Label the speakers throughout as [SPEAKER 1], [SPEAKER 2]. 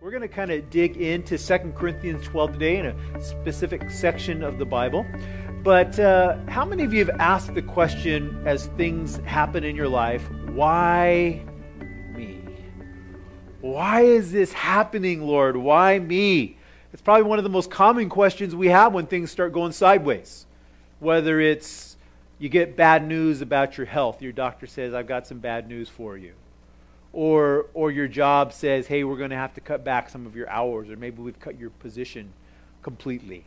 [SPEAKER 1] We're going to kind of dig into 2 Corinthians 12 today in a specific section of the Bible. But uh, how many of you have asked the question as things happen in your life, why me? Why is this happening, Lord? Why me? It's probably one of the most common questions we have when things start going sideways. Whether it's you get bad news about your health, your doctor says, I've got some bad news for you or or your job says, "Hey, we're going to have to cut back some of your hours or maybe we've cut your position completely."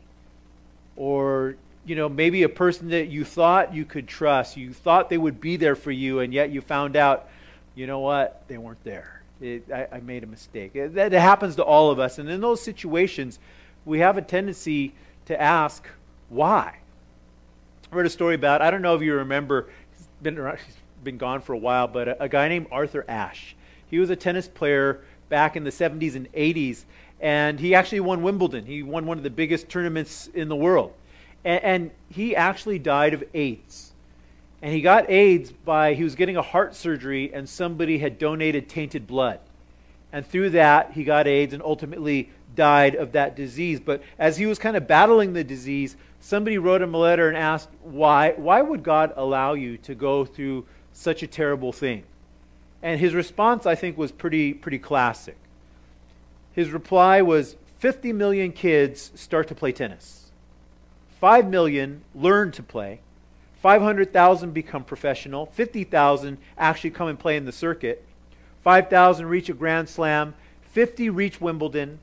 [SPEAKER 1] Or you know, maybe a person that you thought you could trust, you thought they would be there for you and yet you found out, you know what? They weren't there. It, I, I, made a mistake. It, that, happens to all of us. And in those situations, we have a tendency to ask, why? I read a story about, I don't know if you remember, he's been, he's been gone for a while, but a, a guy named Arthur Ashe. He was a tennis player back in the 70s and 80s, and he actually won Wimbledon. He won one of the biggest tournaments in the world. And, and he actually died of AIDS. And he got AIDS by, he was getting a heart surgery, and somebody had donated tainted blood. And through that, he got AIDS and ultimately died of that disease. But as he was kind of battling the disease, somebody wrote him a letter and asked, Why, why would God allow you to go through such a terrible thing? And his response, I think, was pretty, pretty classic. His reply was 50 million kids start to play tennis, 5 million learn to play, 500,000 become professional, 50,000 actually come and play in the circuit, 5,000 reach a Grand Slam, 50 reach Wimbledon,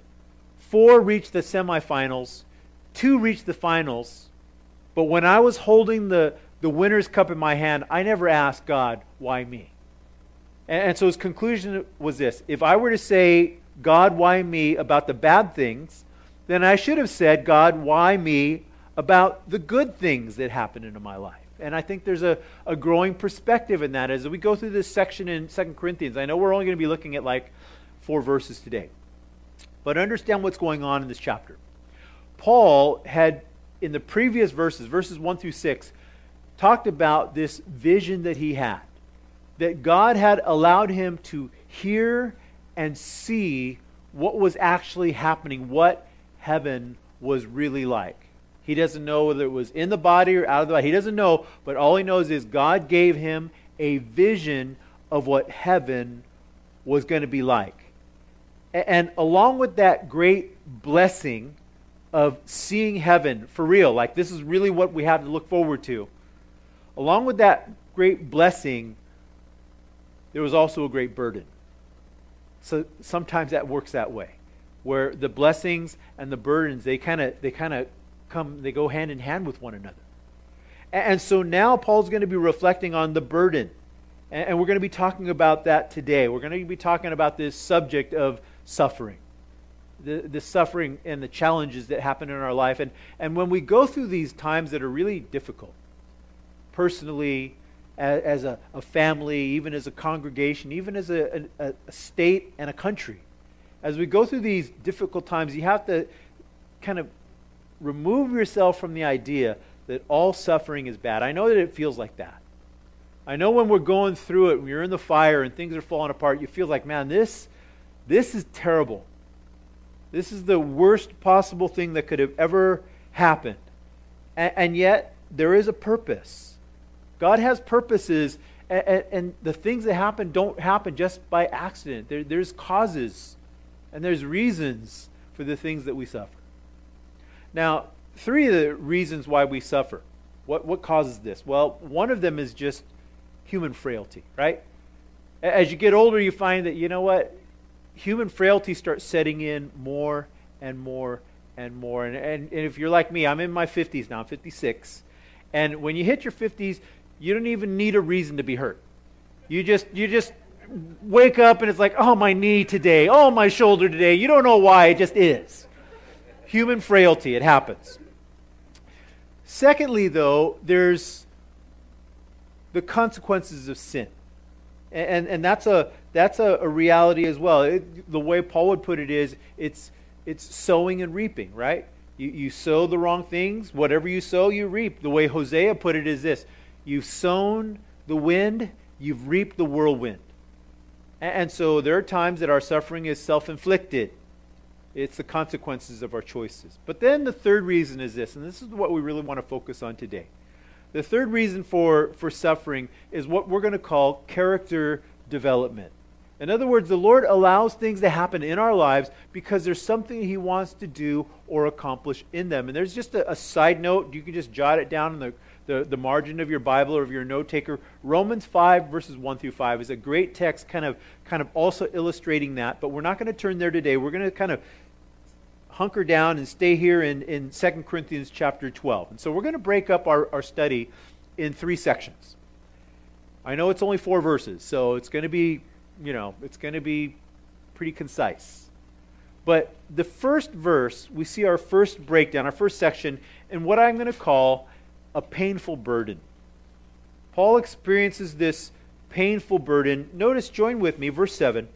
[SPEAKER 1] 4 reach the semifinals, 2 reach the finals. But when I was holding the, the winner's cup in my hand, I never asked God, why me? And, and so his conclusion was this if I were to say, God, why me about the bad things, then I should have said, God, why me about the good things that happen into my life. And I think there's a, a growing perspective in that as we go through this section in 2 Corinthians. I know we're only going to be looking at like four verses today. But understand what's going on in this chapter. Paul had, in the previous verses, verses 1 through 6, talked about this vision that he had. That God had allowed him to hear and see what was actually happening, what heaven was really like. He doesn't know whether it was in the body or out of the body. He doesn't know, but all he knows is God gave him a vision of what heaven was going to be like. And along with that great blessing of seeing heaven for real, like this is really what we have to look forward to along with that great blessing, there was also a great burden. So sometimes that works that way, where the blessings and the burdens they kind of they kind of come they go hand in hand with one another. And, and so now Paul's going to be reflecting on the burden, and, and we're going to be talking about that today. We're going to be talking about this subject of suffering. The, the suffering and the challenges that happen in our life. And, and when we go through these times that are really difficult, personally, as, as a, a, family, even as a congregation, even as a, a, a state and a country. As we go through these difficult times, you have to kind of remove yourself from the idea that all suffering is bad. I know that it feels like that. I know when we're going through it, when you're in the fire and things are falling apart, you feel like, man, this, this is terrible. This is the worst possible thing that could have ever happened. And, and yet, there is a purpose. God has purposes, and, and, the things that happen don't happen just by accident. There, there's causes and there's reasons for the things that we suffer. Now, three of the reasons why we suffer. What, what causes this? Well, one of them is just human frailty, right? As you get older, you find that, you know what? Human frailty starts setting in more and more and more. And, and, and if you're like me, I'm in my 50s now, I'm 56. And when you hit your 50s, you don't even need a reason to be hurt. You just you just wake up and it's like, "Oh, my knee today. Oh, my shoulder today." You don't know why, it just is. Human frailty, it happens. Secondly, though, there's the consequences of sin. And, and, that's, a, that's a, a reality as well. It, the way Paul would put it is it's, it's sowing and reaping, right? You, you sow the wrong things, whatever you sow, you reap. The way Hosea put it is this You've sown the wind, you've reaped the whirlwind. And so there are times that our suffering is self inflicted. It's the consequences of our choices. But then the third reason is this, and this is what we really want to focus on today. The third reason for, for suffering is what we're going to call character development. In other words, the Lord allows things to happen in our lives because there's something He wants to do or accomplish in them. And there's just a, a side note, you can just jot it down in the, the, the margin of your Bible or of your note taker. Romans 5, verses 1 through 5 is a great text, kind of, kind of also illustrating that. But we're not going to turn there today. We're going to kind of hunker down and stay here in, in 2 Corinthians chapter 12. And so we're going to break up our, our study in three sections. I know it's only four verses, so it's going to be, you know, it's going to be pretty concise. But the first verse, we see our first breakdown, our first section, in what I'm going to call a painful burden. Paul experiences this painful burden. Notice, join with me, verse 7.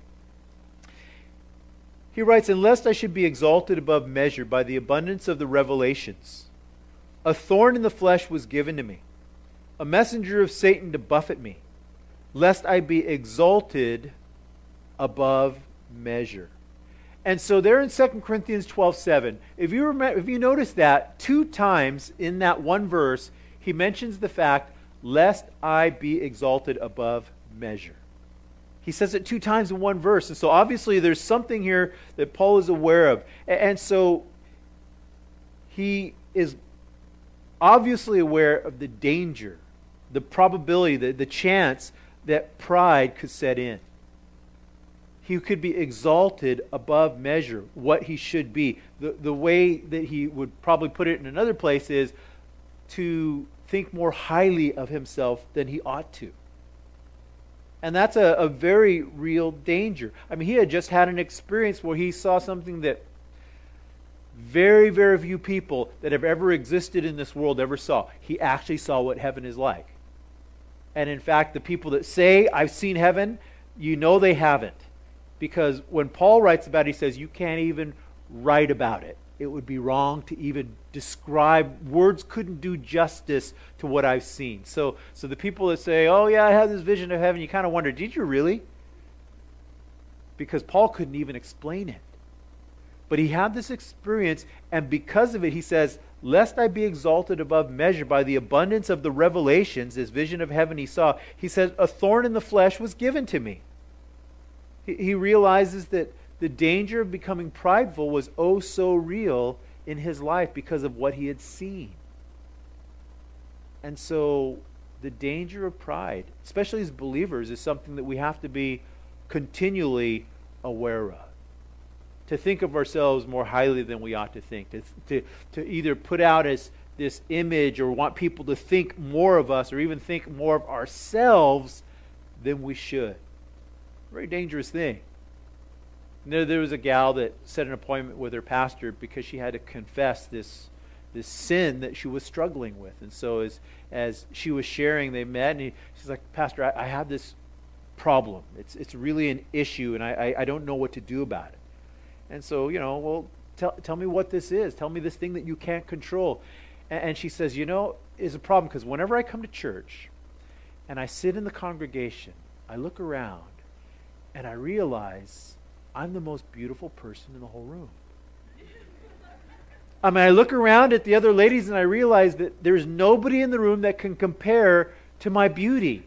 [SPEAKER 1] He writes, Unless I should be exalted above measure by the abundance of the revelations, a thorn in the flesh was given to me, a messenger of Satan to buffet me, lest I be exalted above measure. And so there in 2 Corinthians 12 7, if you, remember, if you notice that, two times in that one verse, he mentions the fact, lest I be exalted above measure. He says it two times in one verse. And so obviously there's something here that Paul is aware of. And so he is obviously aware of the danger, the probability, the, the chance that pride could set in. He could be exalted above measure, what he should be. The, the way that he would probably put it in another place is to think more highly of himself than he ought to. And that's a, a very real danger. I mean, he had just had an experience where he saw something that very, very few people that have ever existed in this world ever saw. He actually saw what heaven is like. And in fact, the people that say, I've seen heaven, you know they haven't. Because when Paul writes about it, he says, you can't even write about it. It would be wrong to even describe words couldn't do justice to what i've seen. So so the people that say oh yeah i had this vision of heaven you kind of wonder did you really? Because paul couldn't even explain it. But he had this experience and because of it he says lest i be exalted above measure by the abundance of the revelations this vision of heaven he saw he says a thorn in the flesh was given to me he, he realizes that the danger of becoming prideful was oh so real in his life because of what he had seen. And so the danger of pride, especially as believers, is something that we have to be continually aware of. To think of ourselves more highly than we ought to think, to, to, to either put out as this image or want people to think more of us or even think more of ourselves than we should. Very dangerous thing. There, there was a gal that set an appointment with her pastor because she had to confess this this sin that she was struggling with. And so as as she was sharing, they met, and he, she's like, Pastor, I, I, have this problem. It's it's really an issue, and I, I, I don't know what to do about it. And so you know, well, tell tell me what this is. Tell me this thing that you can't control. And, and she says, you know, is a problem because whenever I come to church, and I sit in the congregation, I look around, and I realize I'm the most beautiful person in the whole room. I mean, I look around at the other ladies and I realize that there's nobody in the room that can compare to my beauty.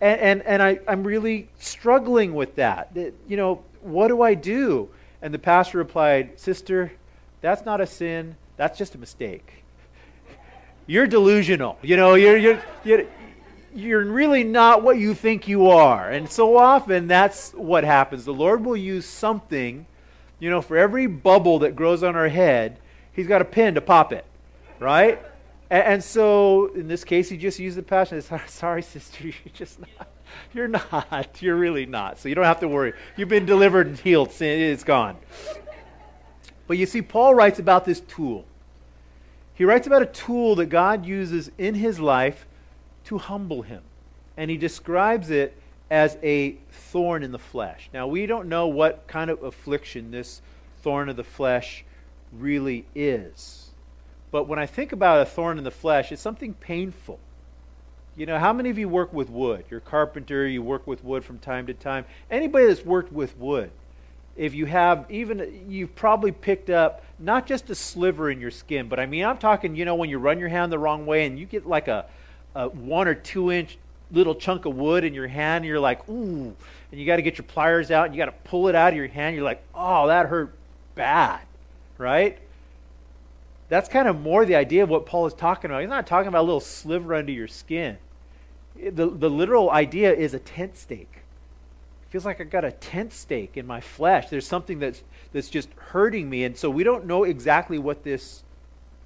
[SPEAKER 1] And, and, and I, I'm really struggling with that. that. You know, what do I do? And the pastor replied, Sister, that's not a sin, that's just a mistake. You're delusional. You know, you're, you're, you're, really not what you think you are. And so often that's what happens. The Lord will use something, you know, for every bubble that grows on our head, He's got a pin to pop it, right? And, and so in this case, He just used the passion. Sorry, sister, you're just not. You're not. You're really not. So you don't have to worry. You've been delivered and healed. It's gone. But you see, Paul writes about this tool. He writes about a tool that God uses in his life to humble him. And he describes it as a thorn in the flesh. Now, we don't know what kind of affliction this thorn of the flesh really is. But when I think about a thorn in the flesh, it's something painful. You know, how many of you work with wood? You're a carpenter, you work with wood from time to time. Anybody that's worked with wood, if you have even, you've probably picked up not just a sliver in your skin, but I mean, I'm talking, you know, when you run your hand the wrong way and you get like a, a one or two inch little chunk of wood in your hand, and you're like, ooh, and you got to get your pliers out and you got to pull it out of your hand. You're like, oh, that hurt bad, right? That's kind of more the idea of what Paul is talking about. He's not talking about a little sliver under your skin. The, the literal idea is a tent stake. It feels like I've got a tent stake in my flesh. There's something that's, that's just hurting me. And so we don't know exactly what this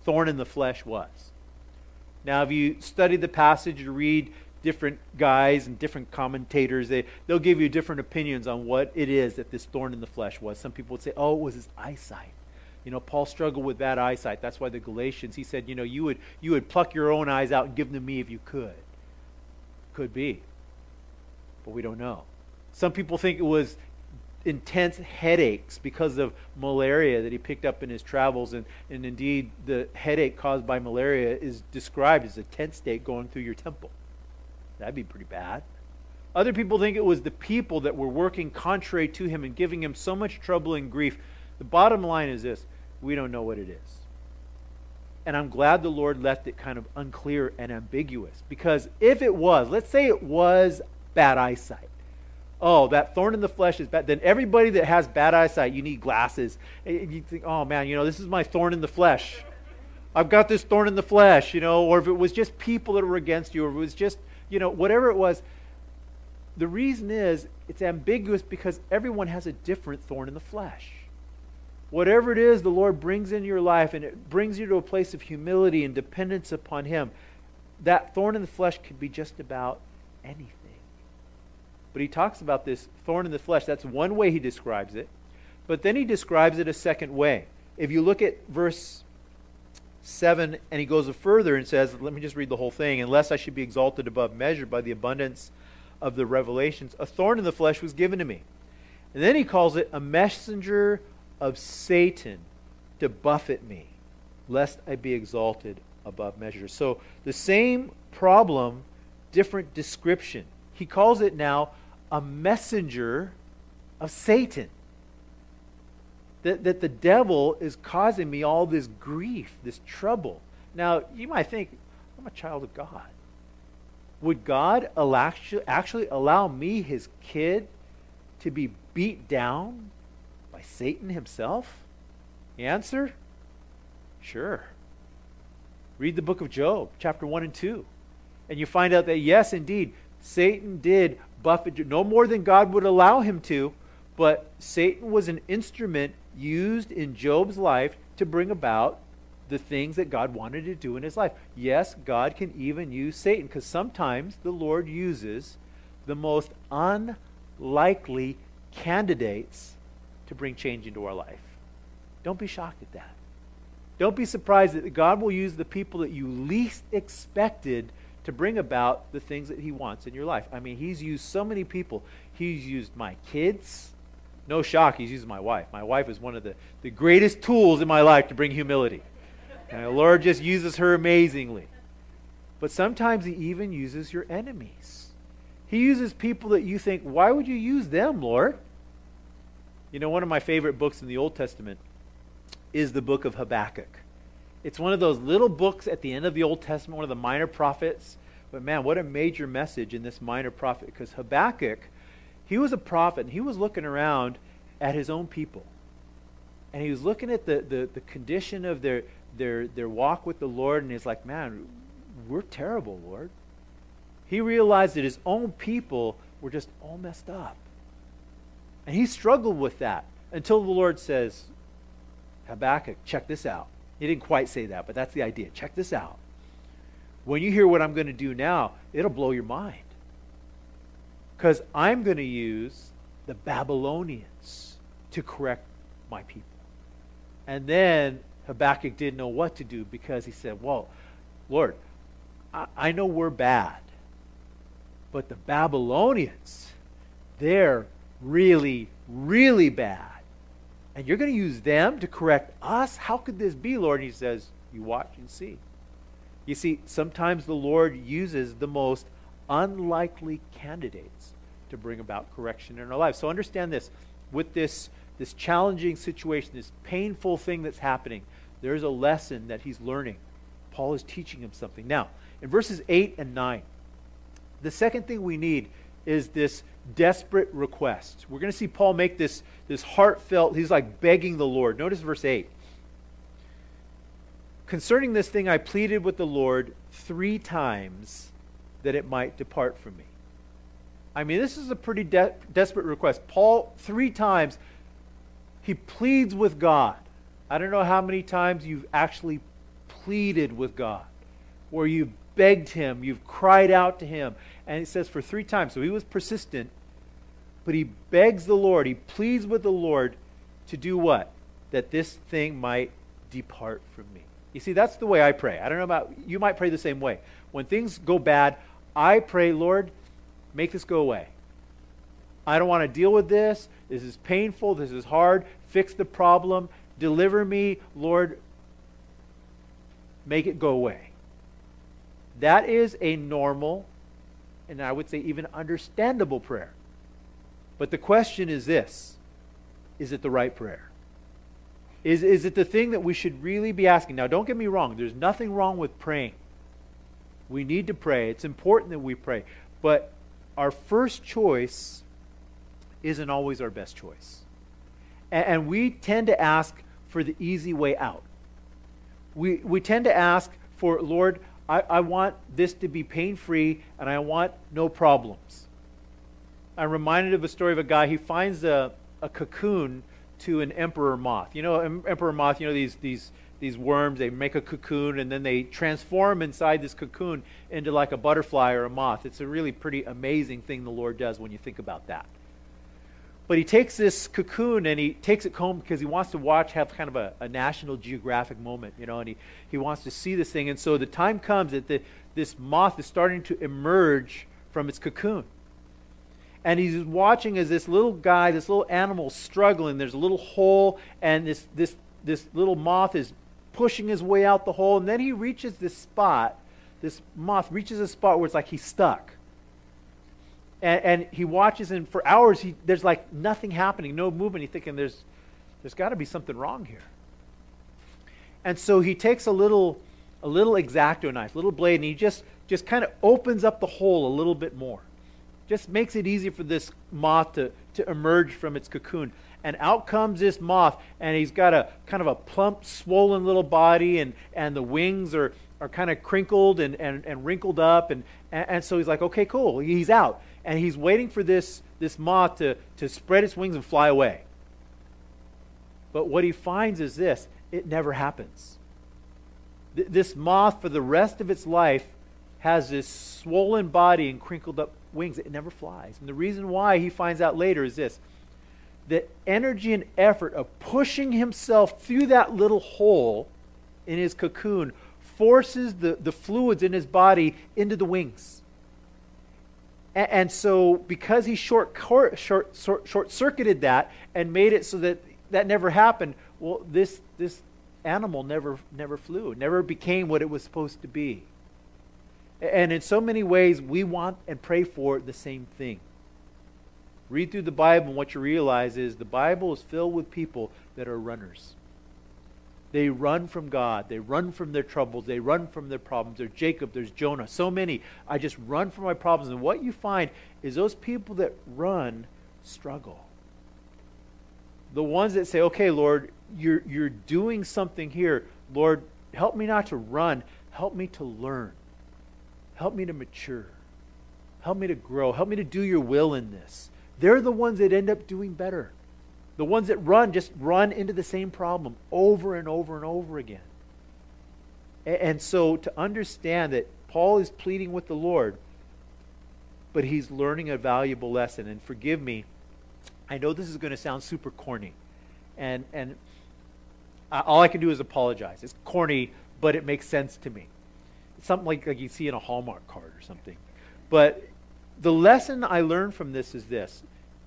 [SPEAKER 1] thorn in the flesh was. Now, if you study the passage, you read different guys and different commentators, they, they'll give you different opinions on what it is that this thorn in the flesh was. Some people would say, oh, it was his eyesight. You know, Paul struggled with bad eyesight. That's why the Galatians, he said, you know, you would, you would pluck your own eyes out and give them to me if you could. Could be. But we don't know. Some people think it was intense headaches because of malaria that he picked up in his travels. And, and indeed, the headache caused by malaria is described as a tent stake going through your temple. That'd be pretty bad. Other people think it was the people that were working contrary to him and giving him so much trouble and grief. The bottom line is this we don't know what it is. And I'm glad the Lord left it kind of unclear and ambiguous. Because if it was, let's say it was bad eyesight. Oh, that thorn in the flesh is bad. Then everybody that has bad eyesight, you need glasses. You think, oh man, you know, this is my thorn in the flesh. I've got this thorn in the flesh, you know, or if it was just people that were against you, or it was just, you know, whatever it was. The reason is it's ambiguous because everyone has a different thorn in the flesh. Whatever it is the Lord brings in your life and it brings you to a place of humility and dependence upon Him, that thorn in the flesh could be just about anything. But he talks about this thorn in the flesh. That's one way he describes it. But then he describes it a second way. If you look at verse 7, and he goes further and says, let me just read the whole thing. Unless I should be exalted above measure by the abundance of the revelations, a thorn in the flesh was given to me. And then he calls it a messenger of Satan to buffet me, lest I be exalted above measure. So the same problem, different description. He calls it now a messenger of Satan. That, that the devil is causing me all this grief, this trouble. Now, you might think, I'm a child of God. Would God actually allow me, his kid, to be beat down Satan himself? The answer? Sure. Read the book of Job, chapter 1 and 2. And you find out that, yes, indeed, Satan did buffet no more than God would allow him to, but Satan was an instrument used in Job's life to bring about the things that God wanted to do in his life. Yes, God can even use Satan because sometimes the Lord uses the most unlikely candidates to bring change into our life. Don't be shocked at that. Don't be surprised that God will use the people that you least expected to bring about the things that he wants in your life. I mean, he's used so many people. He's used my kids. No shock, he's used my wife. My wife is one of the, the greatest tools in my life to bring humility. And the Lord just uses her amazingly. But sometimes he even uses your enemies. He uses people that you think, why would you use them, Lord? You know, one of my favorite books in the Old Testament is the book of Habakkuk. It's one of those little books at the end of the Old Testament, one of the minor prophets. But man, what a major message in this minor prophet. Because Habakkuk, he was a prophet, and he was looking around at his own people. And he was looking at the, the, the condition of their, their, their walk with the Lord, and he's like, man, we're terrible, Lord. He realized that his own people were just all messed up. And he struggled with that until the Lord says, Habakkuk, check this out. He didn't quite say that, but that's the idea. Check this out. When you hear what I'm going to do now, it'll blow your mind. Because I'm going to use the Babylonians to correct my people. And then Habakkuk didn't know what to do because he said, Well, Lord, I, I know we're bad, but the Babylonians, they're really, really bad and you're going to use them to correct us? How could this be, Lord? And he says, You watch and see. You see, sometimes the Lord uses the most unlikely candidates to bring about correction in our lives. So understand this with this this challenging situation, this painful thing that's happening, there's a lesson that he's learning. Paul is teaching him something. Now, in verses 8 and 9, the second thing we need is this desperate request. We're going to see Paul make this, this heartfelt, he's like begging the Lord. Notice verse 8. Concerning this thing, I pleaded with the Lord three times that it might depart from me. I mean, this is a pretty de- desperate request. Paul, three times, he pleads with God. I don't know how many times you've actually pleaded with God, where you've begged Him, you've cried out to Him. And it says for three times. So he was persistent, but he begs the Lord, he pleads with the Lord to do what? That this thing might depart from me. You see, that's the way I pray. I don't know about you might pray the same way. When things go bad, I pray, Lord, make this go away. I don't want to deal with this. This is painful. This is hard. Fix the problem. Deliver me, Lord. Make it go away. That is a normal, and I would say even understandable prayer. But the question is this is it the right prayer? Is, is it the thing that we should really be asking? Now, don't get me wrong, there's nothing wrong with praying. We need to pray. It's important that we pray. But our first choice isn't always our best choice. And, and we tend to ask for the easy way out. We, we tend to ask for, Lord, I, I want this to be pain free and I want no problems. I'm reminded of a story of a guy, he finds a, a cocoon to an emperor moth. You know, emperor moth, you know, these, these, these worms, they make a cocoon and then they transform inside this cocoon into like a butterfly or a moth. It's a really pretty amazing thing the Lord does when you think about that. But he takes this cocoon and he takes it home because he wants to watch, have kind of a, a, National Geographic moment, you know, and he, he wants to see this thing. And so the time comes that the, this moth is starting to emerge from its cocoon and he's watching as this little guy, this little animal struggling. There's a little hole, and this this this little moth is pushing his way out the hole, and then he reaches this spot. This moth reaches a spot where it's like he's stuck. And, and he watches, and for hours, he, there's like nothing happening, no movement. He's thinking, there's, there's got to be something wrong here. And so he takes a little, a little exacto knife, little blade, and he just, just kind of opens up the hole a little bit more just makes it easy for this moth to, to emerge from its cocoon. And out comes this moth, and he's got a kind of a plump, swollen little body, and, and the wings are, are kind of crinkled and, and, and wrinkled up. And, and, and so he's like, okay, cool, he's out. And he's waiting for this, this moth to, to spread its wings and fly away. But what he finds is this it never happens. Th- this moth, for the rest of its life, has this swollen body and crinkled up wings. It never flies. And the reason why he finds out later is this the energy and effort of pushing himself through that little hole in his cocoon forces the, the fluids in his body into the wings. And, so, because he short, short, short, short circuited that and made it so that that never happened, well, this, this animal never, never flew, never became what it was supposed to be. And in so many ways, we want and pray for the same thing. Read through the Bible, and what you realize is the Bible is filled with people that are runners. They run from God. They run from their troubles. They run from their problems. There's Jacob. There's Jonah. So many. I just run from my problems. And what you find is those people that run struggle. The ones that say, okay, Lord, you're, you're doing something here. Lord, help me not to run. Help me to learn. Help me to mature. Help me to grow. Help me to do your will in this. They're the ones that end up doing better. The ones that run just run into the same problem over and over and over again. And so to understand that Paul is pleading with the Lord, but he's learning a valuable lesson. And forgive me, I know this is going to sound super corny. And, and all I can do is apologize. It's corny, but it makes sense to me something like, like you see in a Hallmark card or something. But the lesson I learned from this is this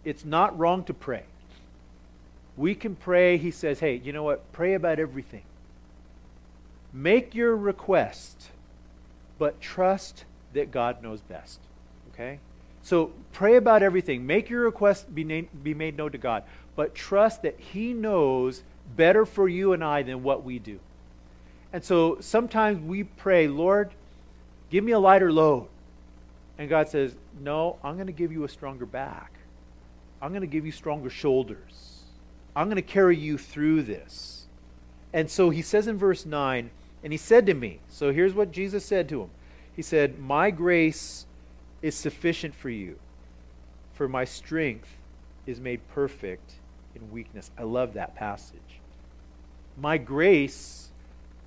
[SPEAKER 1] it's not wrong to pray. We can pray, he says, hey, you know what? Pray about everything. Make your request, but trust that God knows best. Okay? So pray about everything. Make your request be, na- be made known to God. but trust that He knows better for you and I than what we do. And so sometimes we pray, Lord, give me a lighter load. And God says, No, I'm going to give you a stronger back. I'm going to give you stronger shoulders. I'm going to carry you through this. And so he says in verse 9, and he said to me, so here's what Jesus said to him. He said, My grace is sufficient for you, for my strength is made perfect in weakness. I love that passage. My grace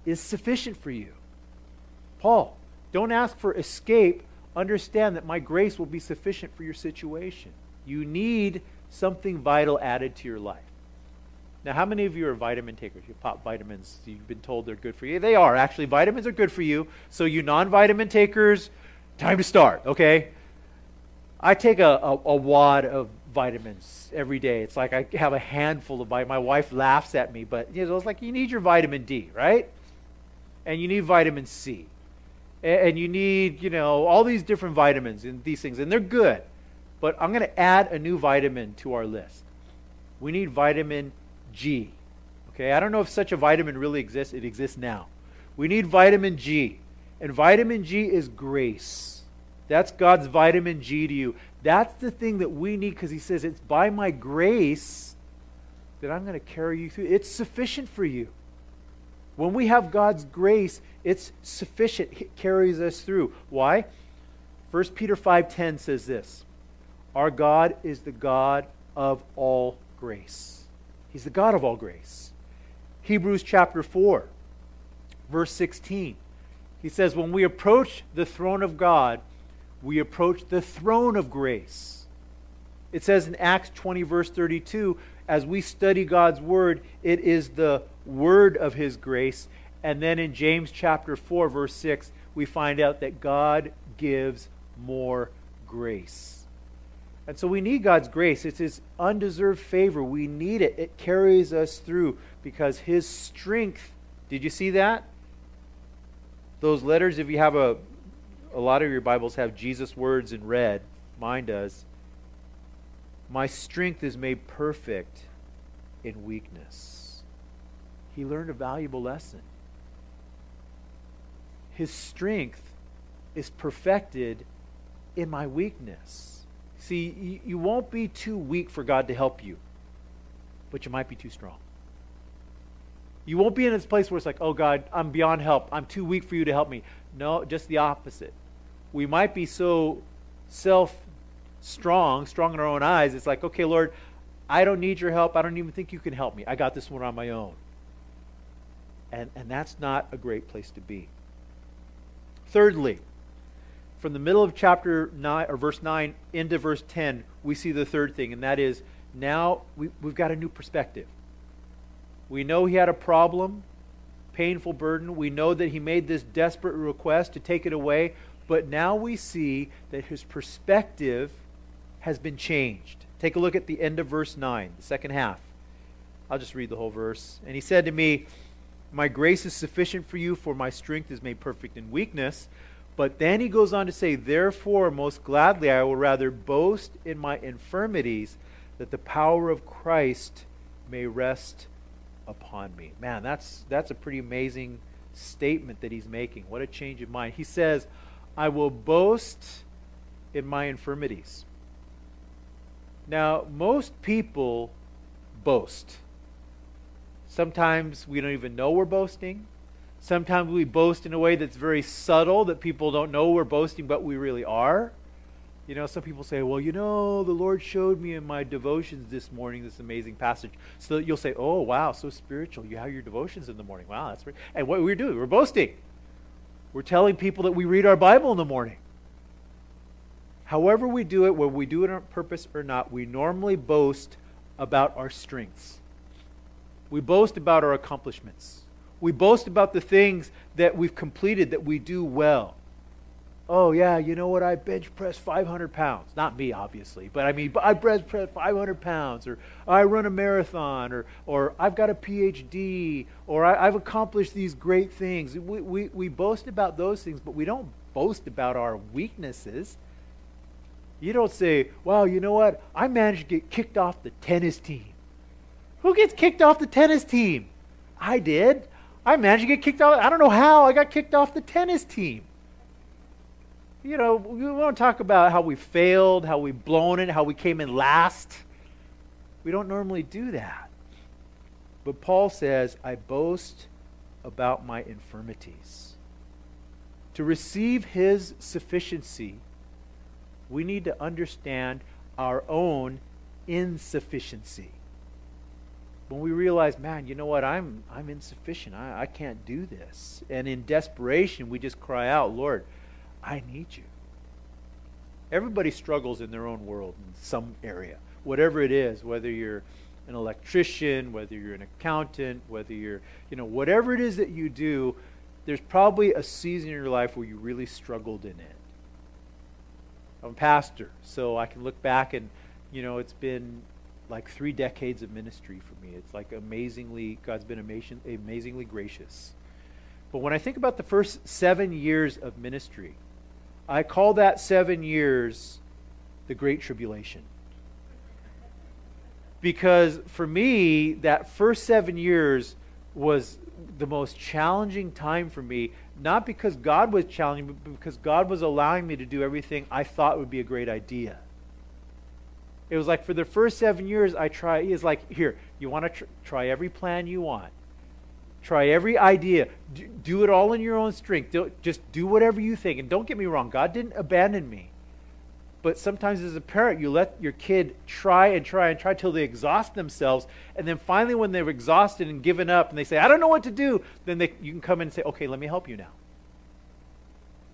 [SPEAKER 1] is sufficient for you. Paul, don't ask for escape. Understand that my grace will be sufficient for your situation. You need something vital added to your life. Now, how many of you are vitamin takers? You pop vitamins. You've been told they're good for you. They are. Actually, vitamins are good for you. So, you non vitamin takers, time to start, okay? I take a, a, a, wad of vitamins every day. It's like I have a handful of vitamins. My wife laughs at me, but you know, it's like you need your vitamin D, right? And you need vitamin C. And, and you need, you know, all these different vitamins and these things, and they're good. But I'm going to add a new vitamin to our list. We need vitamin G. Okay, I don't know if such a vitamin really exists. It exists now. We need vitamin G. And vitamin G is grace. That's God's vitamin G to you. That's the thing that we need because He says, It's by my grace that I'm going to carry you through. It's sufficient for you. When we have God's grace, it's sufficient. It carries us through. Why? 1 Peter 5:10 says this. Our God is the God of all grace. He's the God of all grace. Hebrews chapter 4, verse 16. He says, When we approach the throne of God, we approach the throne of grace. It says in Acts 20, verse 32, as we study God's word, it is the word of his grace. And then in James chapter 4, verse 6, we find out that God gives more grace. And so we need God's grace. It's His undeserved favor. We need it. It carries us through because His strength. Did you see that? Those letters, if you have a, a lot of your Bibles have Jesus' words in red. Mine does. My strength is made perfect in weakness. He learned a valuable lesson. His strength is perfected in my weakness. See, you, won't be too weak for God to help you, but you might be too strong. You won't be in this place where it's like, oh God, I'm beyond help. I'm too weak for you to help me. No, just the opposite. We might be so self strong, strong in our own eyes. It's like, okay, Lord, I don't need your help. I don't even think you can help me. I got this one on my own. And, and that's not a great place to be. Thirdly, from the middle of chapter 9 or verse 9 into verse 10 we see the third thing and that is now we, we've got a new perspective. We know he had a problem painful burden. We know that he made this desperate request to take it away but now we see that his perspective has been changed. Take a look at the end of verse 9 the second half. I'll just read the whole verse. And he said to me my grace is sufficient for you for my strength is made perfect in weakness but then he goes on to say, Therefore, most gladly, I will rather boast in my infirmities, that the power of Christ may rest upon me. Man, that's, that's a pretty amazing statement that he's making. What a change of mind. He says, I will boast in my infirmities. Now, most people boast. Sometimes we don't even know we're boasting. Sometimes we boast in a way that's very subtle that people don't know we're boasting, but we really are. You know, some people say, well, you know, the Lord showed me in my devotions this morning this amazing passage. So you'll say, oh, wow, so spiritual. You have your devotions in the morning. Wow, that's great. And what we're doing, we're boasting. We're telling people that we read our Bible in the morning. However, we do it, whether we do it on purpose or not, we normally boast about our strengths. We boast about our accomplishments. We boast about the things that we've completed that we do well. Oh, yeah, you know what? I bench press 500 pounds. Not me, obviously, but I mean, I bench press 500 pounds, or I run a marathon, or, or I've got a PhD, or I, have accomplished these great things. We, we, we boast about those things, but we don't boast about our weaknesses. You don't say, well, you know what? I managed to get kicked off the tennis team. Who gets kicked off the tennis team? I did. I managed to get kicked off. I don't know how. I got kicked off the tennis team. You know, we want to talk about how we failed, how we blown it, how we came in last. We don't normally do that. But Paul says, I boast about my infirmities. To receive his sufficiency, we need to understand our own insufficiency. When we realize, man, you know what, I'm, I'm insufficient. I, I can't do this. And in desperation, we just cry out, Lord, I need you. Everybody struggles in their own world in some area, whatever it is, whether you're an electrician, whether you're an accountant, whether you're, you know, whatever it is that you do, there's probably a season in your life where you really struggled in it. I'm a pastor, so I can look back and, you know, it's been like three decades of ministry for me. It's like amazingly, God's been amazing, amazingly gracious. But when I think about the first seven years of ministry, I call that seven years the Great Tribulation. Because for me, that first seven years was the most challenging time for me, not because God was challenging, but because God was allowing me to do everything I thought would be a great idea. It was like for the first seven years, I try. He's like, here, you want to tr- try every plan you want, try every idea, do, do it all in your own strength. Do, just do whatever you think. And don't get me wrong, God didn't abandon me. But sometimes as a parent, you let your kid try and try and try till they exhaust themselves. And then finally, when they're exhausted and given up and they say, I don't know what to do, then they, you can come in and say, okay, let me help you now.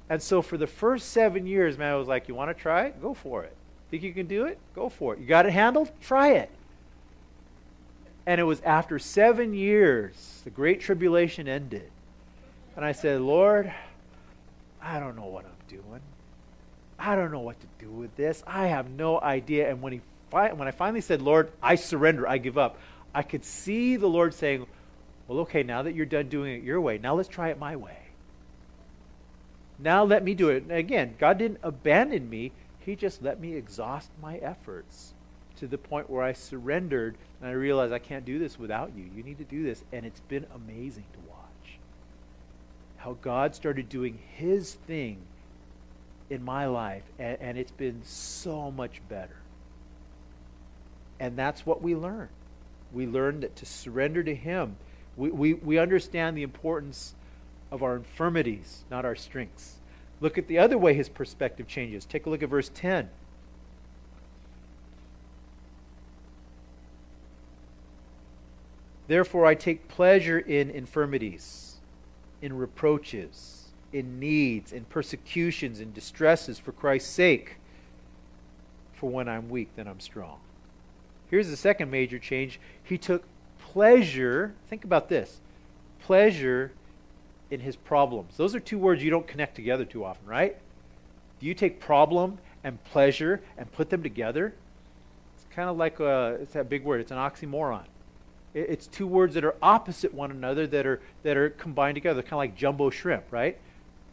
[SPEAKER 1] And so for the first seven years, man, I was like, you want to try it? Go for it. Think you can do it? Go for it. You got it handled? Try it. And it was after seven years, the Great Tribulation ended. And I said, Lord, I don't know what I'm doing. I don't know what to do with this. I have no idea. And when he when I finally said, Lord, I surrender, I give up, I could see the Lord saying, Well, okay, now that you're done doing it your way, now let's try it my way. Now let me do it. And again, God didn't abandon me, He just let me exhaust my efforts to the point where I surrendered and I realized I can't do this without you. You need to do this. And it's been amazing to watch how God started doing His thing in my life, and, and it's been so much better. And that's what we learn. We learn that to surrender to Him, we, we, we understand the importance of our infirmities, not our strengths. Look at the other way his perspective changes. Take a look at verse 10. Therefore, I take pleasure in infirmities, in reproaches in needs, in persecutions, in distresses for Christ's sake. For when I'm weak, then I'm strong. Here's the second major change. He took pleasure, think about this pleasure in his problems. Those are two words you don't connect together too often, right? Do you take problem and pleasure and put them together? It's kind of like a, it's that big word, it's an oxymoron. It's two words that are opposite one another that are that are combined together, kind of like jumbo shrimp, right?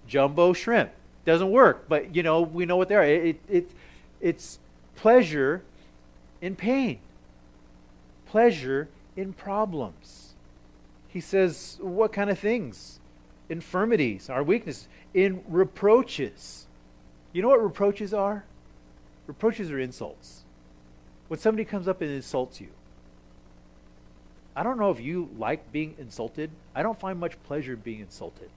[SPEAKER 1] jumbo shrimp. Doesn't work, but you know we know what they are. It, it, it, it's pleasure in pain, pleasure in problems. He says, what kind of things? Infirmities, our weakness, in reproaches. You know what reproaches are? Reproaches are insults. When somebody comes up and insults you, I don't know if you like being insulted. I don't find much pleasure being insulted.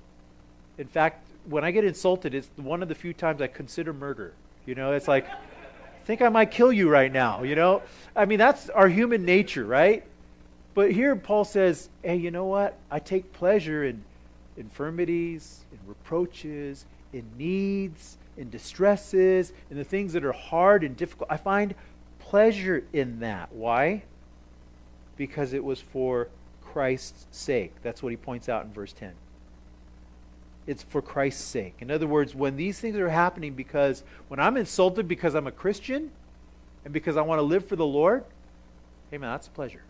[SPEAKER 1] In fact, when I get insulted, it's one of the few times I consider murder. You know, it's like, I think I might kill you right now. You know, I mean, that's our human nature, right? But here Paul says, hey, you know what? I take pleasure in infirmities, in reproaches, in needs, in distresses, in the things that are hard and difficult. I find pleasure in that. Why? Because it was for Christ's sake. That's what he points out in verse 10 it's for Christ's sake. In other words, when these things are happening because when I'm insulted because I'm a Christian and because I want to live for the Lord, hey man, that's a pleasure.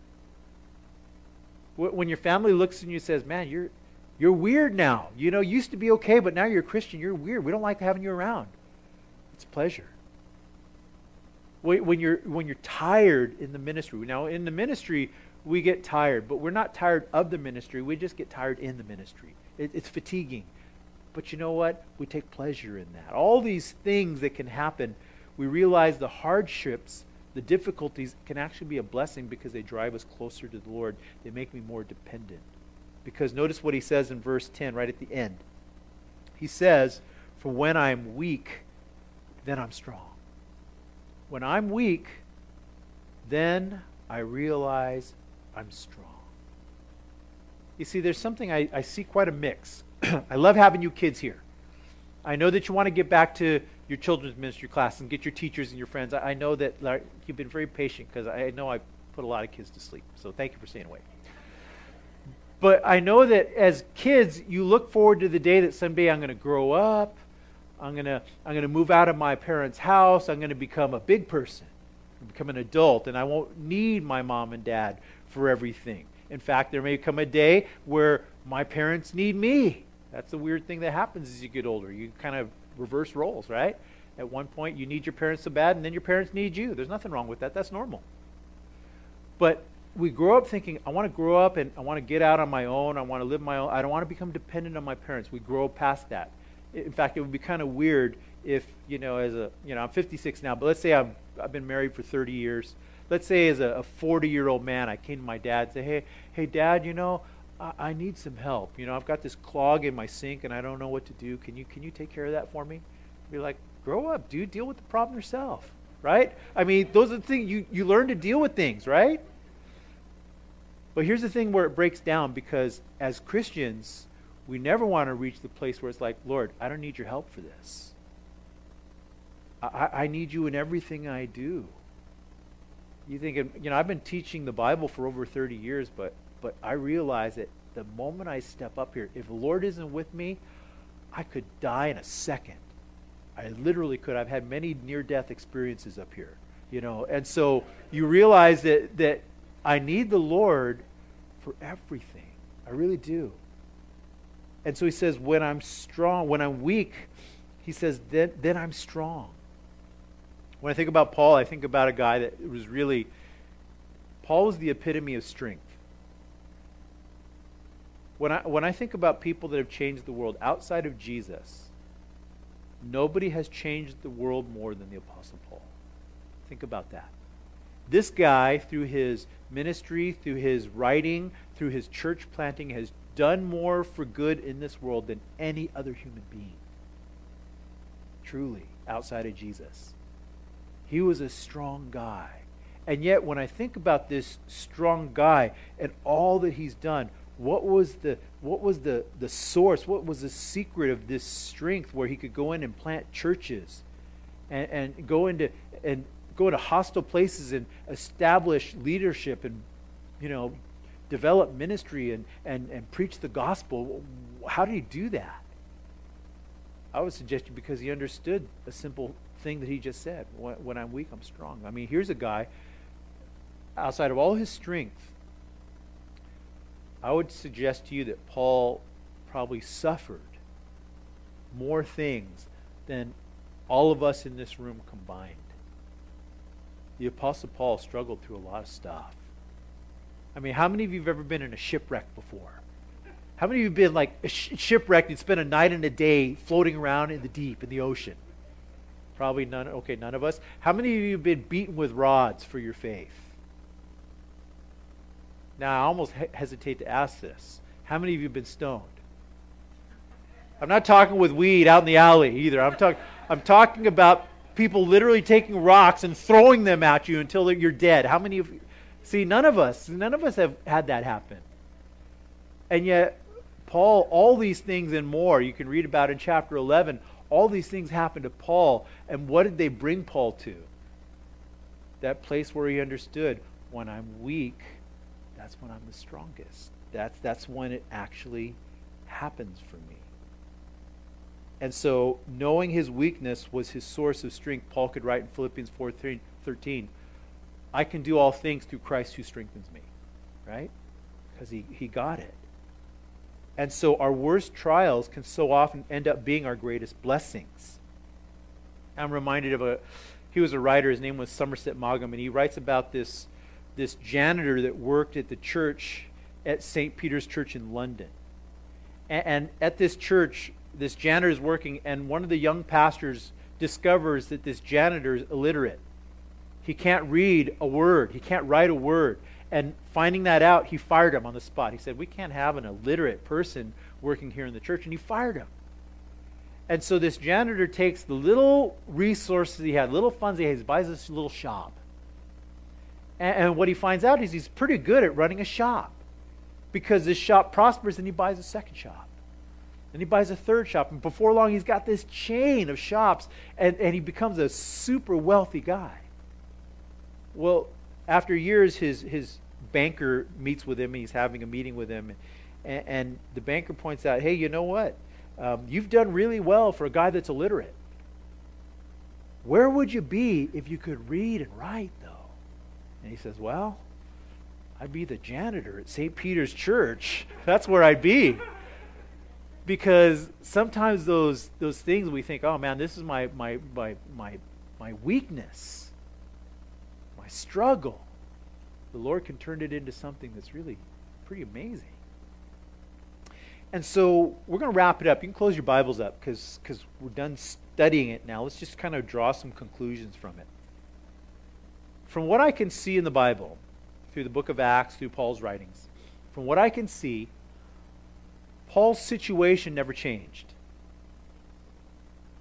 [SPEAKER 1] When your family looks at you and says, "Man, you're you're weird now. You know, used to be okay, but now you're a Christian. You're weird. We don't like having you around." It's pleasure. When you're when you're tired in the ministry. Now, in the ministry, we get tired, but we're not tired of the ministry. We just get tired in the ministry. It, it's fatiguing. But you know what? We take pleasure in that. All these things that can happen, we realize the hardships, the difficulties can actually be a blessing because they drive us closer to the Lord. They make me more dependent. Because notice what he says in verse 10, right at the end. He says, For when I'm weak, then I'm strong. When I'm weak, then I realize I'm strong. You see, there's something I, I see quite a mix. I love having you kids here. I know that you want to get back to your children's ministry class and get your teachers and your friends. I, I know that like, you've been very patient because I know I put a lot of kids to sleep. So thank you for staying away. But I know that as kids, you look forward to the day that someday I'm going to grow up. I'm going to I'm going to move out of my parents' house. I'm going to become a big person, become an adult, and I won't need my mom and dad for everything. In fact, there may come a day where my parents need me. That's the weird thing that happens as you get older. You kind of reverse roles, right? At one point, you need your parents so bad, and then your parents need you. There's nothing wrong with that. That's normal. But we grow up thinking, I want to grow up and I want to get out on my own. I want to live my own. I don't want to become dependent on my parents. We grow past that. In fact, it would be kind of weird if, you know, as a, you know, I'm 56 now, but let's say I've, I've been married for 30 years. Let's say as a 40 year old man, I came to my dad and say, hey, hey, dad, you know, I, I need some help. You know, I've got this clog in my sink and I don't know what to do. Can you, can you take care of that for me? Be like, grow up, dude. Deal with the problem yourself, right? I mean, those are the things you, you learn to deal with things, right? But here's the thing where it breaks down because as Christians, we never want to reach the place where it's like, Lord, I don't need your help for this. I, I need you in everything I do. You think, you know, I've been teaching the Bible for over 30 years, but, but I realize that the moment I step up here, if the Lord isn't with me, I could die in a second. I literally could. I've had many near death experiences up here, you know, and so you realize that, that I need the Lord for everything. I really do. And so he says, when I'm strong, when I'm weak, he says, then, then I'm strong. When I think about Paul, I think about a guy that was really, Paul was the epitome of strength. When I, when I think about people that have changed the world outside of Jesus, nobody has changed the world more than the Apostle Paul. Think about that. This guy, through his ministry, through his writing, through his church planting, has done more for good in this world than any other human being. Truly, outside of Jesus. He was a strong guy. And yet, when I think about this strong guy and all that he's done, what was the what was the, the source? What was the secret of this strength where he could go in and plant churches and, and go into and go to hostile places and establish leadership and, you know, develop ministry and, and, and preach the gospel. How did he do that? I would suggest you because he understood a simple thing that he just said. When I'm weak, I'm strong. I mean, here's a guy, outside of all his strength, I would suggest to you that Paul probably suffered more things than all of us in this room combined the Apostle Paul struggled through a lot of stuff. I mean, how many of you have ever been in a shipwreck before? How many of you have been like shipwrecked and spent a night and a day floating around in the deep, in the ocean? Probably none. Okay, none of us. How many of you have been beaten with rods for your faith? Now, I almost he- hesitate to ask this. How many of you have been stoned? I'm not talking with weed out in the alley either. I'm, talk- I'm talking about people literally taking rocks and throwing them at you until you're dead. How many of you? See, none of us, none of us have had that happen. And yet, Paul, all these things and more, you can read about in chapter 11, all these things happened to Paul. And what did they bring Paul to? That place where he understood when I'm weak, that's when I'm the strongest. That's, that's when it actually happens for me. And so, knowing his weakness was his source of strength, Paul could write in Philippians 4 13, I can do all things through Christ who strengthens me. Right? Because he, he got it. And so, our worst trials can so often end up being our greatest blessings. I'm reminded of a, he was a writer, his name was Somerset Maugham, and he writes about this this janitor that worked at the church at St. Peter's Church in London. And, and at this church, this janitor is working, and one of the young pastors discovers that this janitor is illiterate. He can't read a word, he can't write a word. And finding that out, he fired him on the spot. He said, We can't have an illiterate person working here in the church. And he fired him. And so this janitor takes the little resources he had, little funds he has, buys this little shop. And, and what he finds out is he's pretty good at running a shop because this shop prospers and he buys a second shop. And he buys a third shop. And before long, he's got this chain of shops and, and he becomes a super wealthy guy. Well, after years, his, his banker meets with him and he's having a meeting with him. And, and the banker points out, hey, you know what? Um, you've done really well for a guy that's illiterate. Where would you be if you could read and write, though? And he says, Well, I'd be the janitor at St. Peter's Church. That's where I'd be. Because sometimes those those things we think, oh man, this is my my my my my weakness, my struggle. The Lord can turn it into something that's really pretty amazing. And so we're going to wrap it up. You can close your Bibles up because we're done studying it now. Let's just kind of draw some conclusions from it. From what I can see in the Bible, through the book of Acts, through Paul's writings, from what I can see, Paul's situation never changed.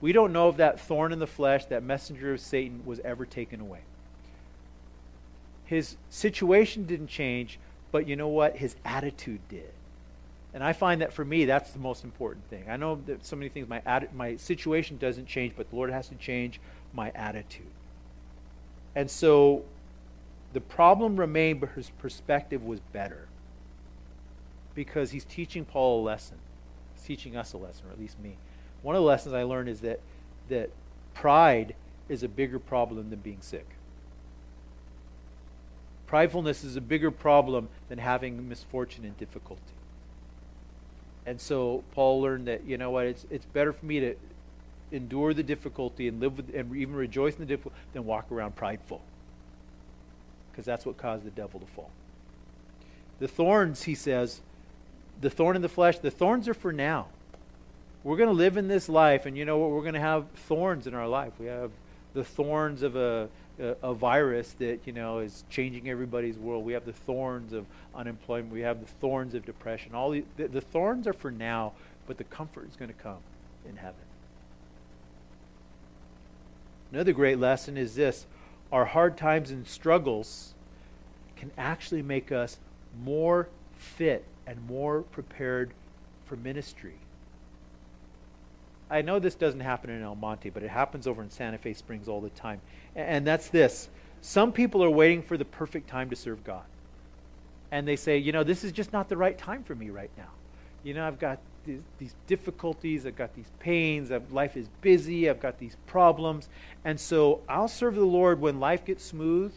[SPEAKER 1] We don't know if that thorn in the flesh, that messenger of Satan, was ever taken away. His situation didn't change, but you know what? His attitude did. And I find that for me, that's the most important thing. I know that so many things, my, atti- my situation doesn't change, but the Lord has to change my attitude. And so the problem remained, but his perspective was better. Because he's teaching Paul a lesson. He's teaching us a lesson, or at least me. One of the lessons I learned is that, that pride is a bigger problem than being sick. Pridefulness is a bigger problem than having misfortune and difficulty. And so Paul learned that, you know what, it's, it's better for me to endure the difficulty and live with, and even rejoice in the difficulty than walk around prideful. Because that's what caused the devil to fall. The thorns, he says, the thorn in the flesh, the thorns are for now. We're going to live in this life, and you know what? We're going to have thorns in our life. We have the thorns of a a, a, virus that you know is changing everybody's world. We have the thorns of unemployment. We have the thorns of depression. All the, the, the thorns are for now, but the comfort is going to come in heaven. Another great lesson is this: our hard times and struggles can actually make us more fit and more prepared for ministry. I know this doesn't happen in El Monte, but it happens over in Santa Fe Springs all the time. And that's this some people are waiting for the perfect time to serve God. And they say, you know, this is just not the right time for me right now. You know, I've got these, these difficulties, I've got these pains, I've, life is busy, I've got these problems. And so I'll serve the Lord when life gets smooth.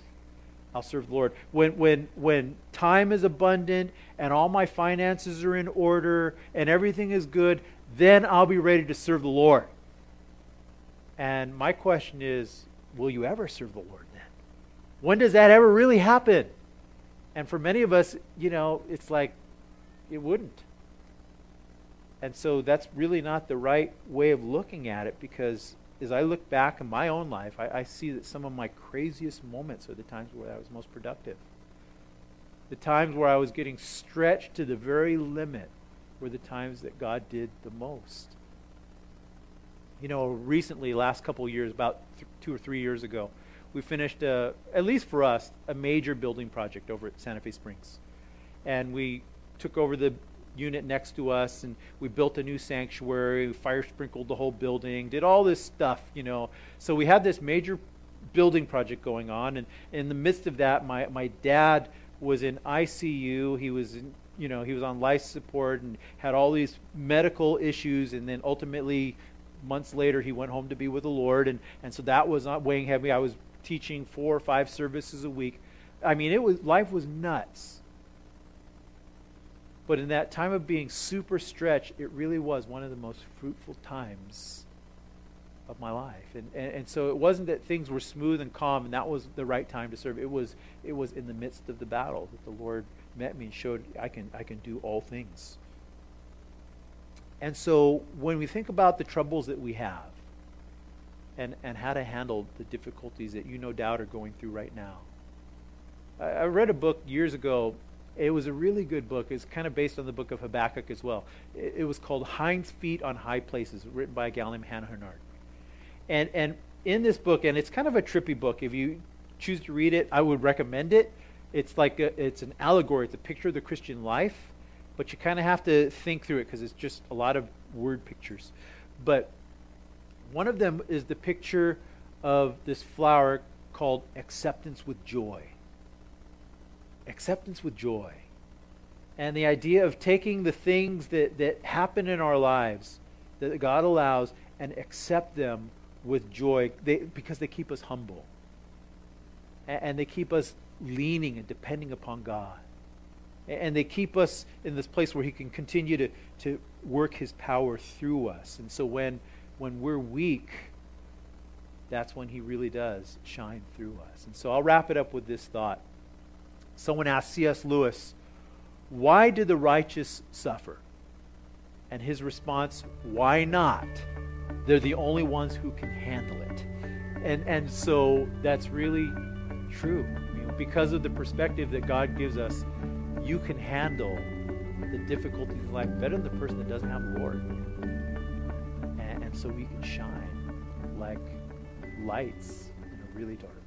[SPEAKER 1] I'll serve the Lord. When, when, when time is abundant and all my finances are in order and everything is good, then I'll be ready to serve the Lord. And my question is will you ever serve the Lord then? When does that ever really happen? And for many of us, you know, it's like it wouldn't. And so that's really not the right way of looking at it because as I look back in my own life, I, I see that some of my craziest moments are the times where I was most productive. The times where I was getting stretched to the very limit were the times that God did the most. You know, recently, last couple years, about th- two or three years ago, we finished, a, at least for us, a major building project over at Santa Fe Springs. And we took over the unit next to us and we built a new sanctuary, fire sprinkled the whole building, did all this stuff, you know. So we had this major building project going on. And in the midst of that, my, my dad was in ICU. He was in, you know, he was on life support and had all these medical issues, and then ultimately, months later, he went home to be with the Lord, and, and so that was not weighing heavy. I was teaching four or five services a week. I mean, it was life was nuts. But in that time of being super stretched, it really was one of the most fruitful times of my life. And, and, and so it wasn't that things were smooth and calm and that was the right time to serve. It was, it was in the midst of the battle that the Lord met me and showed I can, I can do all things. And so when we think about the troubles that we have and, and how to handle the difficulties that you no doubt are going through right now, I, I read a book years ago. It was a really good book. It's kind of based on the book of Habakkuk as well. It, it was called Hinds Feet on High Places, written by a gal named Hannah Hurnard. And, and in this book, and it's kind of a trippy book. If you choose to read it, I would recommend it. It's like a, it's an allegory. It's a picture of the Christian life, but you kind of have to think through it because it's just a lot of word pictures. But one of them is the picture of this flower called acceptance with joy. Acceptance with joy. And the idea of taking the things that, that happen in our lives that God allows and accept them with joy they, because they keep us humble. And, and they keep us leaning and depending upon God. And, and they keep us in this place where He can continue to, to work His power through us. And so when, when we're weak, that's when He really does shine through us. And so I'll wrap it up with this thought. Someone asked C.S. Lewis, Why do the righteous suffer? And his response, Why not? They're the only ones who can handle it. And, and so that's really true. Because of the perspective that God gives us, you can handle the difficulties in life better than the person that doesn't have the Lord. And, and so we can shine like lights in a really dark